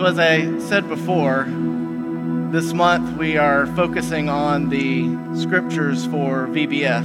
So, as I said before, this month we are focusing on the scriptures for VBS.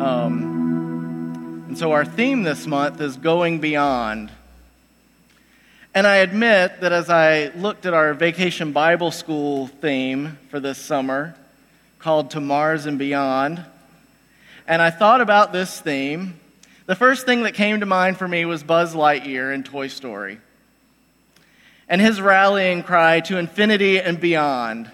Um, and so, our theme this month is Going Beyond. And I admit that as I looked at our Vacation Bible School theme for this summer, called To Mars and Beyond, and I thought about this theme, the first thing that came to mind for me was Buzz Lightyear in Toy Story and his rallying cry to infinity and beyond.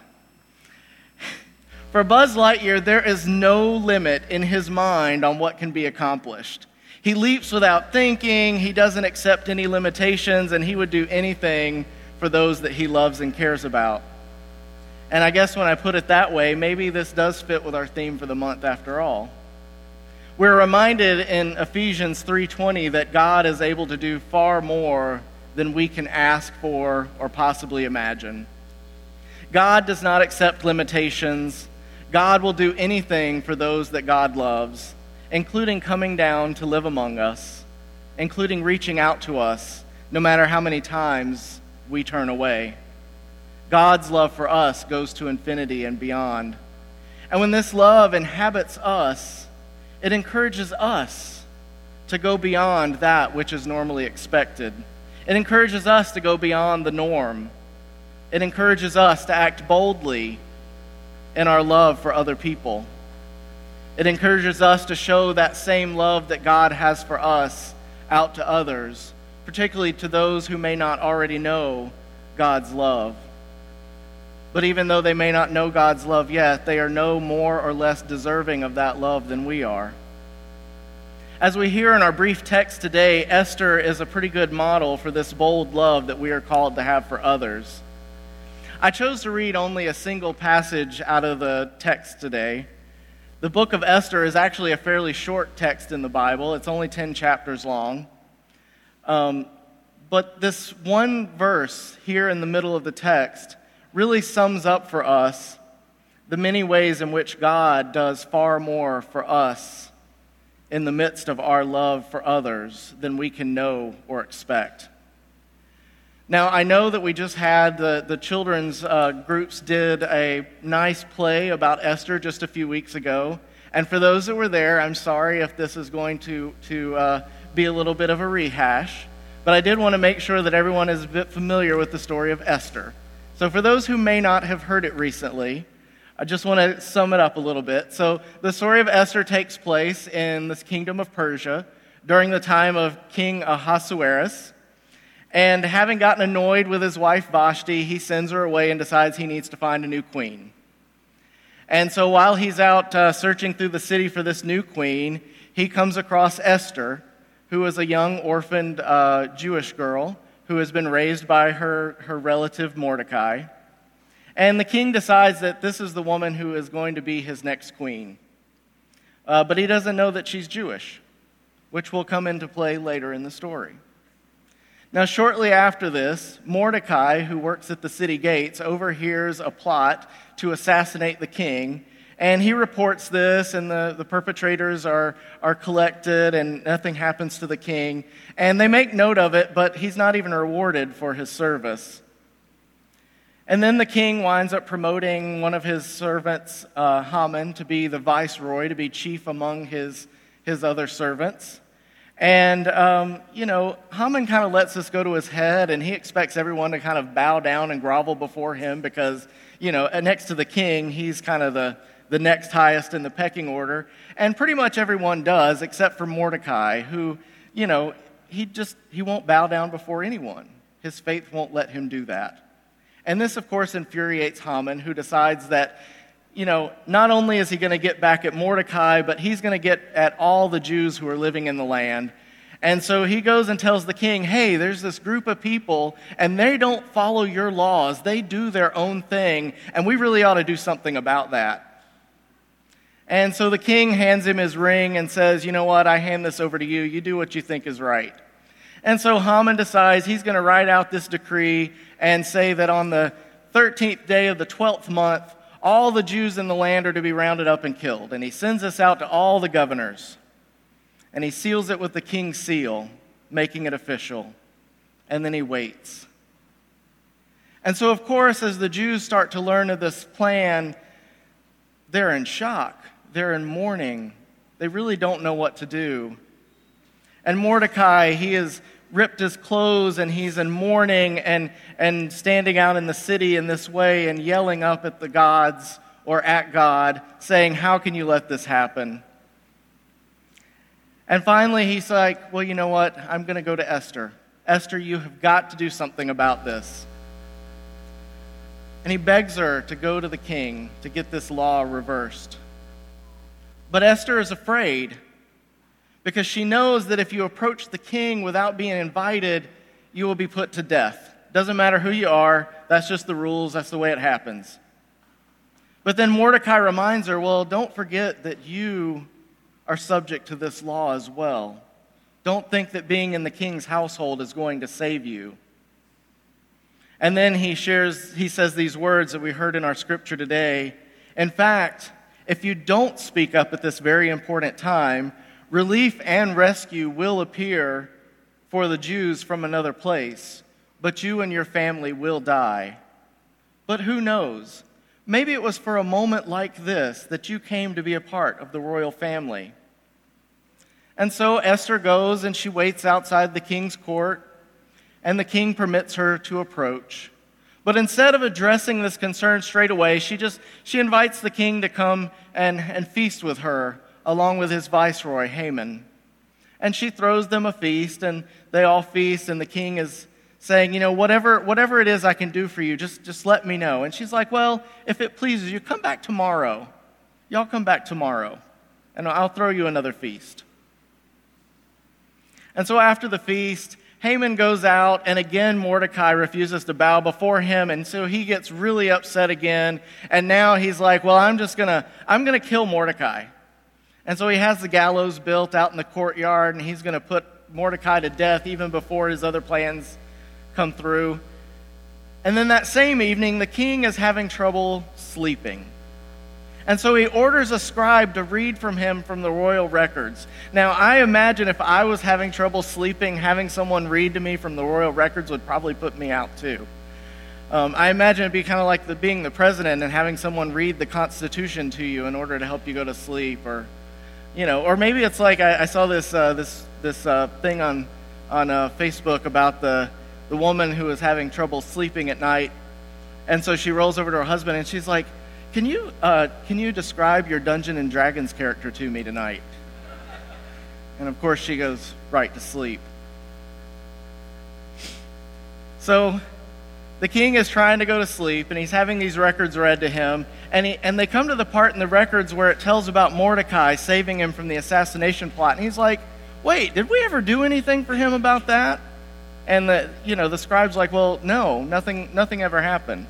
For Buzz Lightyear, there is no limit in his mind on what can be accomplished. He leaps without thinking, he doesn't accept any limitations, and he would do anything for those that he loves and cares about. And I guess when I put it that way, maybe this does fit with our theme for the month after all. We're reminded in Ephesians 3:20 that God is able to do far more than we can ask for or possibly imagine. God does not accept limitations. God will do anything for those that God loves, including coming down to live among us, including reaching out to us, no matter how many times we turn away. God's love for us goes to infinity and beyond. And when this love inhabits us, it encourages us to go beyond that which is normally expected. It encourages us to go beyond the norm. It encourages us to act boldly in our love for other people. It encourages us to show that same love that God has for us out to others, particularly to those who may not already know God's love. But even though they may not know God's love yet, they are no more or less deserving of that love than we are. As we hear in our brief text today, Esther is a pretty good model for this bold love that we are called to have for others. I chose to read only a single passage out of the text today. The book of Esther is actually a fairly short text in the Bible, it's only 10 chapters long. Um, but this one verse here in the middle of the text really sums up for us the many ways in which God does far more for us in the midst of our love for others than we can know or expect. Now, I know that we just had the, the children's uh, groups did a nice play about Esther just a few weeks ago. And for those that were there, I'm sorry if this is going to, to uh, be a little bit of a rehash. But I did want to make sure that everyone is a bit familiar with the story of Esther. So, for those who may not have heard it recently, I just want to sum it up a little bit. So, the story of Esther takes place in the kingdom of Persia during the time of King Ahasuerus. And having gotten annoyed with his wife Vashti, he sends her away and decides he needs to find a new queen. And so, while he's out uh, searching through the city for this new queen, he comes across Esther, who is a young orphaned uh, Jewish girl who has been raised by her, her relative Mordecai. And the king decides that this is the woman who is going to be his next queen. Uh, but he doesn't know that she's Jewish, which will come into play later in the story. Now, shortly after this, Mordecai, who works at the city gates, overhears a plot to assassinate the king. And he reports this, and the, the perpetrators are, are collected, and nothing happens to the king. And they make note of it, but he's not even rewarded for his service. And then the king winds up promoting one of his servants, uh, Haman, to be the viceroy, to be chief among his, his other servants. And, um, you know, Haman kind of lets this go to his head, and he expects everyone to kind of bow down and grovel before him because, you know, next to the king, he's kind of the, the next highest in the pecking order. And pretty much everyone does, except for Mordecai, who, you know, he just, he won't bow down before anyone. His faith won't let him do that. And this, of course, infuriates Haman, who decides that, you know, not only is he going to get back at Mordecai, but he's going to get at all the Jews who are living in the land. And so he goes and tells the king, hey, there's this group of people, and they don't follow your laws. They do their own thing, and we really ought to do something about that. And so the king hands him his ring and says, you know what, I hand this over to you. You do what you think is right. And so Haman decides he's going to write out this decree and say that on the 13th day of the 12th month, all the Jews in the land are to be rounded up and killed. And he sends this out to all the governors. And he seals it with the king's seal, making it official. And then he waits. And so, of course, as the Jews start to learn of this plan, they're in shock. They're in mourning. They really don't know what to do. And Mordecai, he has ripped his clothes and he's in mourning and, and standing out in the city in this way and yelling up at the gods or at God, saying, How can you let this happen? And finally, he's like, Well, you know what? I'm going to go to Esther. Esther, you have got to do something about this. And he begs her to go to the king to get this law reversed. But Esther is afraid because she knows that if you approach the king without being invited, you will be put to death. Doesn't matter who you are, that's just the rules, that's the way it happens. But then Mordecai reminds her, well, don't forget that you are subject to this law as well. Don't think that being in the king's household is going to save you. And then he shares, he says these words that we heard in our scripture today. In fact, if you don't speak up at this very important time, relief and rescue will appear for the Jews from another place, but you and your family will die. But who knows? Maybe it was for a moment like this that you came to be a part of the royal family. And so Esther goes and she waits outside the king's court, and the king permits her to approach. But instead of addressing this concern straight away, she just she invites the king to come and, and feast with her, along with his viceroy, Haman. And she throws them a feast, and they all feast, and the king is saying, you know, whatever, whatever it is I can do for you, just, just let me know. And she's like, well, if it pleases you, come back tomorrow. Y'all come back tomorrow, and I'll throw you another feast. And so after the feast, Haman goes out, and again, Mordecai refuses to bow before him, and so he gets really upset again. And now he's like, Well, I'm just gonna, I'm gonna kill Mordecai. And so he has the gallows built out in the courtyard, and he's gonna put Mordecai to death even before his other plans come through. And then that same evening, the king is having trouble sleeping. And so he orders a scribe to read from him from the royal records. Now, I imagine if I was having trouble sleeping, having someone read to me from the royal records would probably put me out too. Um, I imagine it'd be kind of like the, being the president and having someone read the Constitution to you in order to help you go to sleep, or you know, or maybe it's like I, I saw this uh, this this uh, thing on on uh, Facebook about the the woman who was having trouble sleeping at night, and so she rolls over to her husband and she's like can you, uh, can you describe your Dungeon and Dragons character to me tonight? And of course, she goes right to sleep. So the king is trying to go to sleep, and he's having these records read to him. And, he, and they come to the part in the records where it tells about Mordecai saving him from the assassination plot. And he's like, wait, did we ever do anything for him about that? And the, you know, the scribe's like, well, no, nothing, nothing ever happened.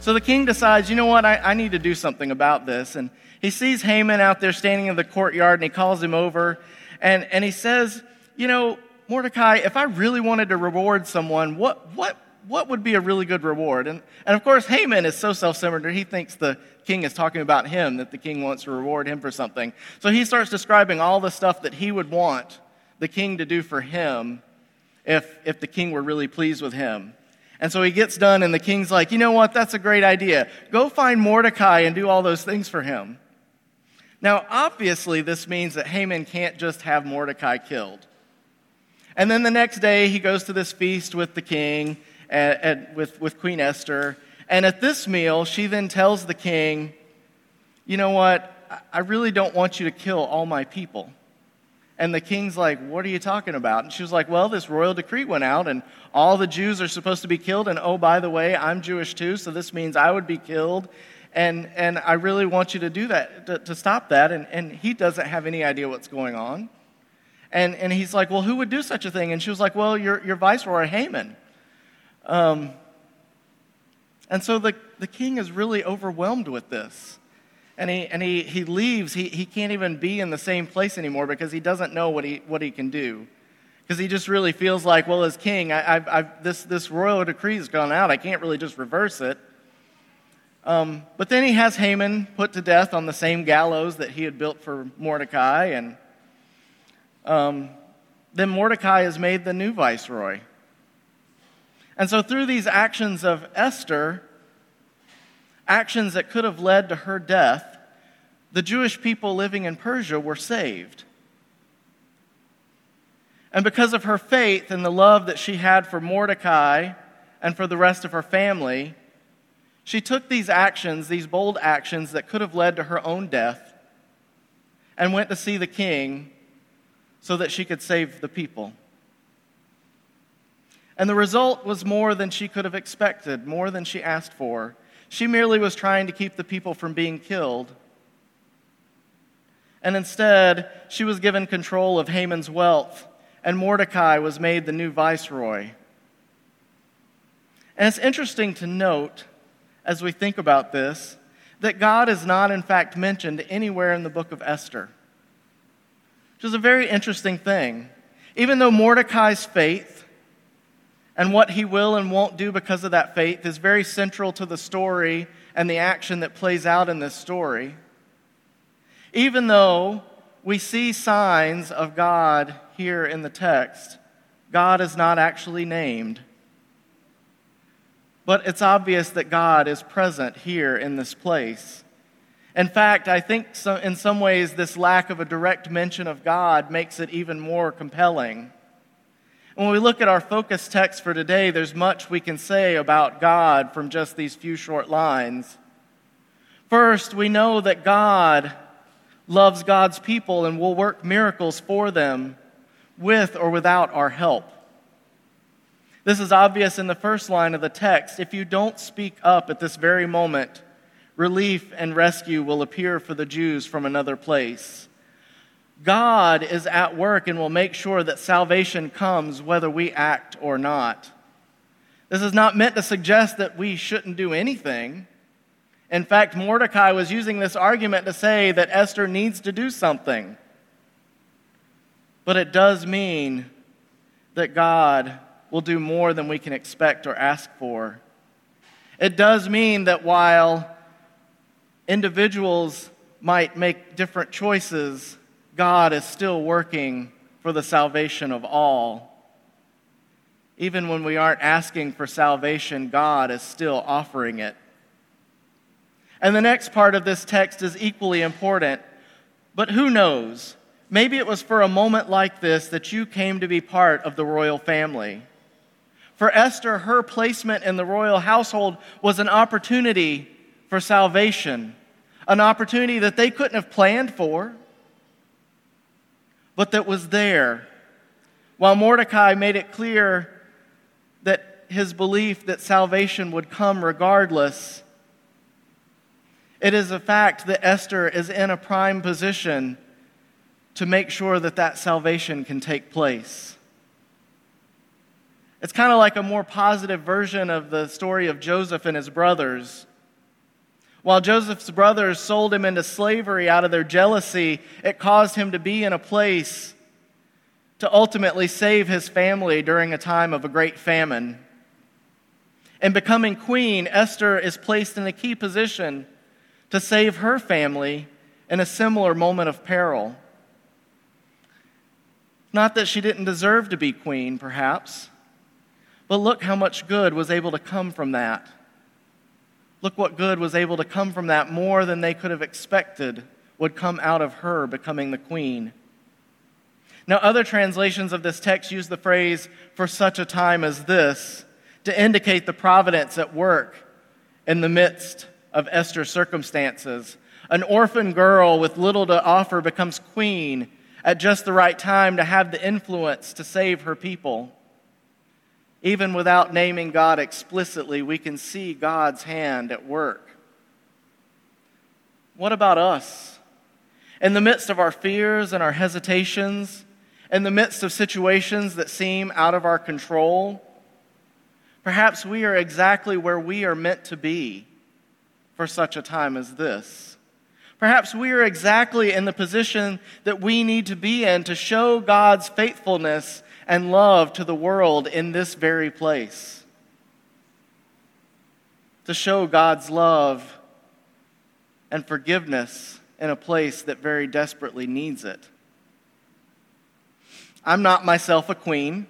So the king decides, you know what, I, I, need to do something about this. And he sees Haman out there standing in the courtyard and he calls him over and, and he says, you know, Mordecai, if I really wanted to reward someone, what, what, what would be a really good reward? And, and of course, Haman is so self centered, he thinks the king is talking about him, that the king wants to reward him for something. So he starts describing all the stuff that he would want the king to do for him if, if the king were really pleased with him. And so he gets done, and the king's like, you know what? That's a great idea. Go find Mordecai and do all those things for him. Now, obviously, this means that Haman can't just have Mordecai killed. And then the next day, he goes to this feast with the king, and, and with, with Queen Esther. And at this meal, she then tells the king, You know what? I really don't want you to kill all my people. And the king's like, What are you talking about? And she was like, Well, this royal decree went out, and all the Jews are supposed to be killed. And oh, by the way, I'm Jewish too, so this means I would be killed. And, and I really want you to do that, to, to stop that. And, and he doesn't have any idea what's going on. And, and he's like, Well, who would do such a thing? And she was like, Well, your, your viceroy, Haman. Um, and so the, the king is really overwhelmed with this and he, and he, he leaves. He, he can't even be in the same place anymore because he doesn't know what he, what he can do. Because he just really feels like, well, as king, I, I've, I've, this, this royal decree has gone out. I can't really just reverse it. Um, but then he has Haman put to death on the same gallows that he had built for Mordecai. And um, then Mordecai is made the new viceroy. And so, through these actions of Esther, actions that could have led to her death, the Jewish people living in Persia were saved. And because of her faith and the love that she had for Mordecai and for the rest of her family, she took these actions, these bold actions that could have led to her own death, and went to see the king so that she could save the people. And the result was more than she could have expected, more than she asked for. She merely was trying to keep the people from being killed. And instead, she was given control of Haman's wealth, and Mordecai was made the new viceroy. And it's interesting to note, as we think about this, that God is not, in fact, mentioned anywhere in the book of Esther, which is a very interesting thing. Even though Mordecai's faith and what he will and won't do because of that faith is very central to the story and the action that plays out in this story. Even though we see signs of God here in the text, God is not actually named. But it's obvious that God is present here in this place. In fact, I think in some ways this lack of a direct mention of God makes it even more compelling. When we look at our focus text for today, there's much we can say about God from just these few short lines. First, we know that God loves God's people and will work miracles for them with or without our help. This is obvious in the first line of the text. If you don't speak up at this very moment, relief and rescue will appear for the Jews from another place. God is at work and will make sure that salvation comes whether we act or not. This is not meant to suggest that we shouldn't do anything. In fact, Mordecai was using this argument to say that Esther needs to do something. But it does mean that God will do more than we can expect or ask for. It does mean that while individuals might make different choices, God is still working for the salvation of all. Even when we aren't asking for salvation, God is still offering it. And the next part of this text is equally important. But who knows? Maybe it was for a moment like this that you came to be part of the royal family. For Esther, her placement in the royal household was an opportunity for salvation, an opportunity that they couldn't have planned for but that was there. While Mordecai made it clear that his belief that salvation would come regardless, it is a fact that Esther is in a prime position to make sure that that salvation can take place. It's kind of like a more positive version of the story of Joseph and his brothers. While Joseph's brothers sold him into slavery out of their jealousy, it caused him to be in a place to ultimately save his family during a time of a great famine. In becoming queen, Esther is placed in a key position to save her family in a similar moment of peril. Not that she didn't deserve to be queen, perhaps, but look how much good was able to come from that. Look what good was able to come from that more than they could have expected would come out of her becoming the queen. Now, other translations of this text use the phrase, for such a time as this, to indicate the providence at work in the midst of Esther's circumstances. An orphan girl with little to offer becomes queen at just the right time to have the influence to save her people. Even without naming God explicitly, we can see God's hand at work. What about us? In the midst of our fears and our hesitations, in the midst of situations that seem out of our control, perhaps we are exactly where we are meant to be for such a time as this. Perhaps we are exactly in the position that we need to be in to show God's faithfulness and love to the world in this very place. To show God's love and forgiveness in a place that very desperately needs it. I'm not myself a queen.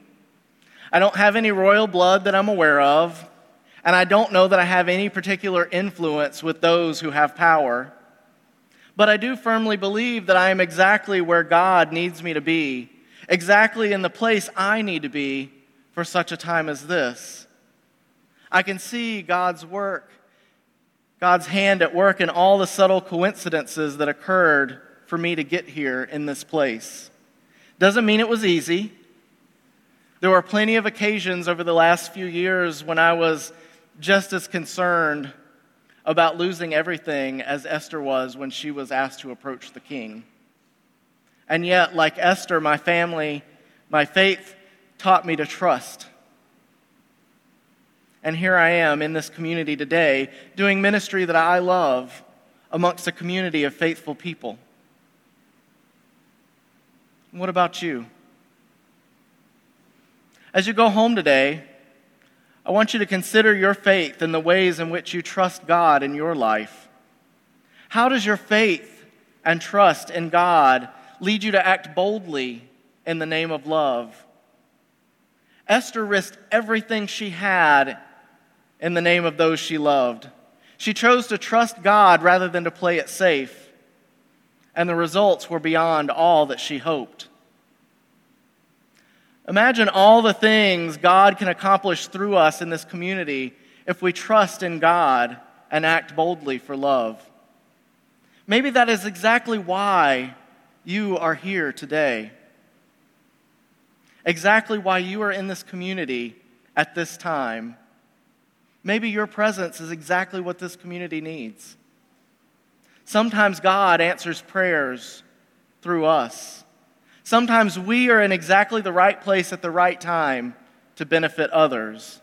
I don't have any royal blood that I'm aware of, and I don't know that I have any particular influence with those who have power. But I do firmly believe that I am exactly where God needs me to be, exactly in the place I need to be for such a time as this. I can see God's work, God's hand at work in all the subtle coincidences that occurred for me to get here in this place. Doesn't mean it was easy. There were plenty of occasions over the last few years when I was just as concerned about losing everything as Esther was when she was asked to approach the king. And yet, like Esther, my family, my faith taught me to trust. And here I am in this community today doing ministry that I love amongst a community of faithful people. What about you? As you go home today, I want you to consider your faith and the ways in which you trust God in your life. How does your faith and trust in God lead you to act boldly in the name of love? Esther risked everything she had in the name of those she loved. She chose to trust God rather than to play it safe, and the results were beyond all that she hoped. Imagine all the things God can accomplish through us in this community if we trust in God and act boldly for love. Maybe that is exactly why you are here today. Exactly why you are in this community at this time. Maybe your presence is exactly what this community needs. Sometimes God answers prayers through us. Sometimes we are in exactly the right place at the right time to benefit others.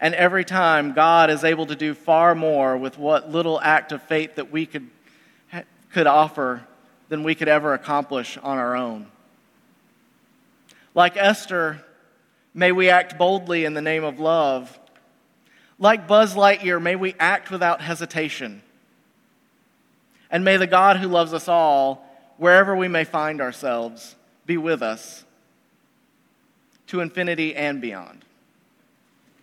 And every time, God is able to do far more with what little act of faith that we could, could offer than we could ever accomplish on our own. Like Esther, may we act boldly in the name of love. Like Buzz Lightyear, may we act without hesitation. And may the God who loves us all wherever we may find ourselves, be with us to infinity and beyond.